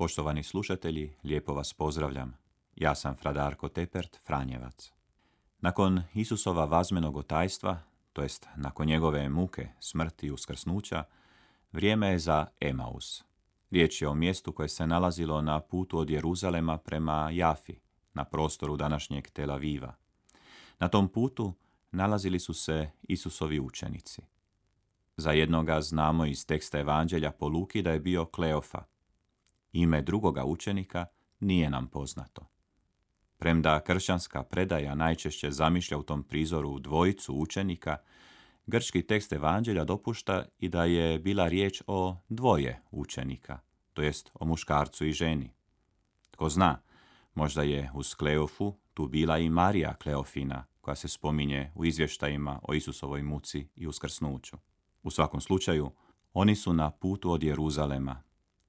Poštovani slušatelji, lijepo vas pozdravljam. Ja sam Fradarko Tepert, Franjevac. Nakon Isusova vazmenog otajstva, to jest nakon njegove muke, smrti i uskrsnuća, vrijeme je za Emaus. Riječ je o mjestu koje se nalazilo na putu od Jeruzalema prema Jafi, na prostoru današnjeg Tel Aviva. Na tom putu nalazili su se Isusovi učenici. Za jednoga znamo iz teksta Evanđelja po Luki da je bio Kleofa, Ime drugoga učenika nije nam poznato. Premda kršćanska predaja najčešće zamišlja u tom prizoru dvojicu učenika, grčki tekst evanđelja dopušta i da je bila riječ o dvoje učenika, to jest o muškarcu i ženi. Tko zna, možda je uz Kleofu tu bila i Marija Kleofina, koja se spominje u izvještajima o Isusovoj muci i uskrsnuću. U svakom slučaju, oni su na putu od Jeruzalema,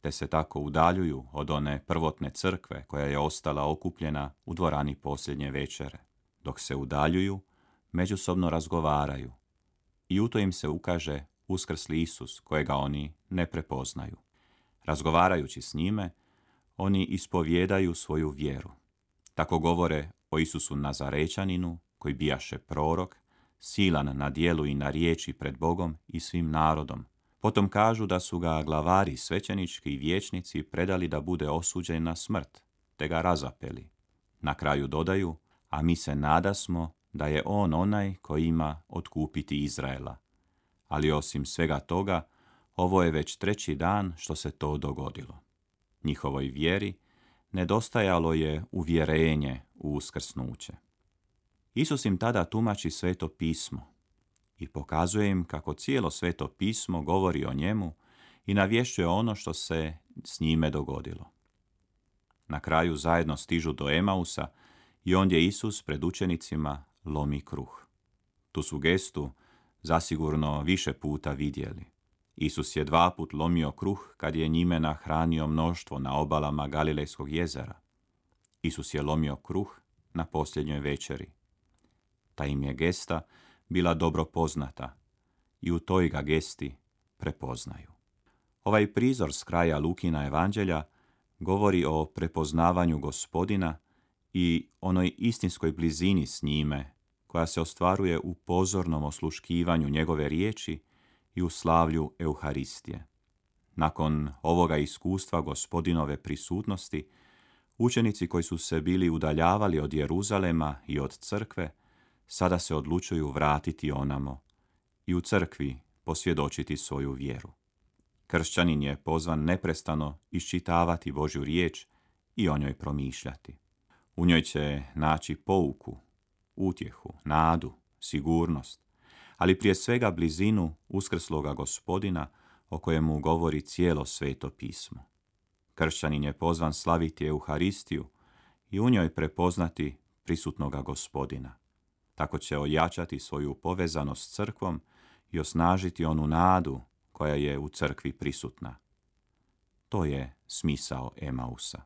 te se tako udaljuju od one prvotne crkve koja je ostala okupljena u dvorani posljednje večere. Dok se udaljuju, međusobno razgovaraju i u to im se ukaže uskrsli Isus kojega oni ne prepoznaju. Razgovarajući s njime, oni ispovjedaju svoju vjeru. Tako govore o Isusu Nazarećaninu, koji bijaše prorok, silan na dijelu i na riječi pred Bogom i svim narodom, Potom kažu da su ga glavari svećenički i vječnici predali da bude osuđen na smrt, te ga razapeli. Na kraju dodaju, a mi se nadasmo da je on onaj koji ima otkupiti Izraela. Ali osim svega toga, ovo je već treći dan što se to dogodilo. Njihovoj vjeri nedostajalo je uvjerenje u uskrsnuće. Isus im tada tumači sveto pismo, i pokazuje im kako cijelo sveto pismo govori o njemu i navješćuje ono što se s njime dogodilo. Na kraju zajedno stižu do Emausa i ondje Isus pred učenicima lomi kruh. Tu su gestu zasigurno više puta vidjeli. Isus je dva put lomio kruh kad je njime nahranio mnoštvo na obalama Galilejskog jezera. Isus je lomio kruh na posljednjoj večeri. Ta im je gesta bila dobro poznata i u toj ga gesti prepoznaju. Ovaj prizor s kraja Lukina evanđelja govori o prepoznavanju gospodina i onoj istinskoj blizini s njime koja se ostvaruje u pozornom osluškivanju njegove riječi i u slavlju Euharistije. Nakon ovoga iskustva gospodinove prisutnosti, učenici koji su se bili udaljavali od Jeruzalema i od crkve, sada se odlučuju vratiti onamo i u crkvi posvjedočiti svoju vjeru. Kršćanin je pozvan neprestano iščitavati Božju riječ i o njoj promišljati. U njoj će naći pouku, utjehu, nadu, sigurnost, ali prije svega blizinu uskrsloga gospodina o kojemu govori cijelo sveto pismo. Kršćanin je pozvan slaviti Euharistiju i u njoj prepoznati prisutnoga gospodina. Tako će ojačati svoju povezanost s crkvom i osnažiti onu nadu koja je u crkvi prisutna. To je smisao Emausa.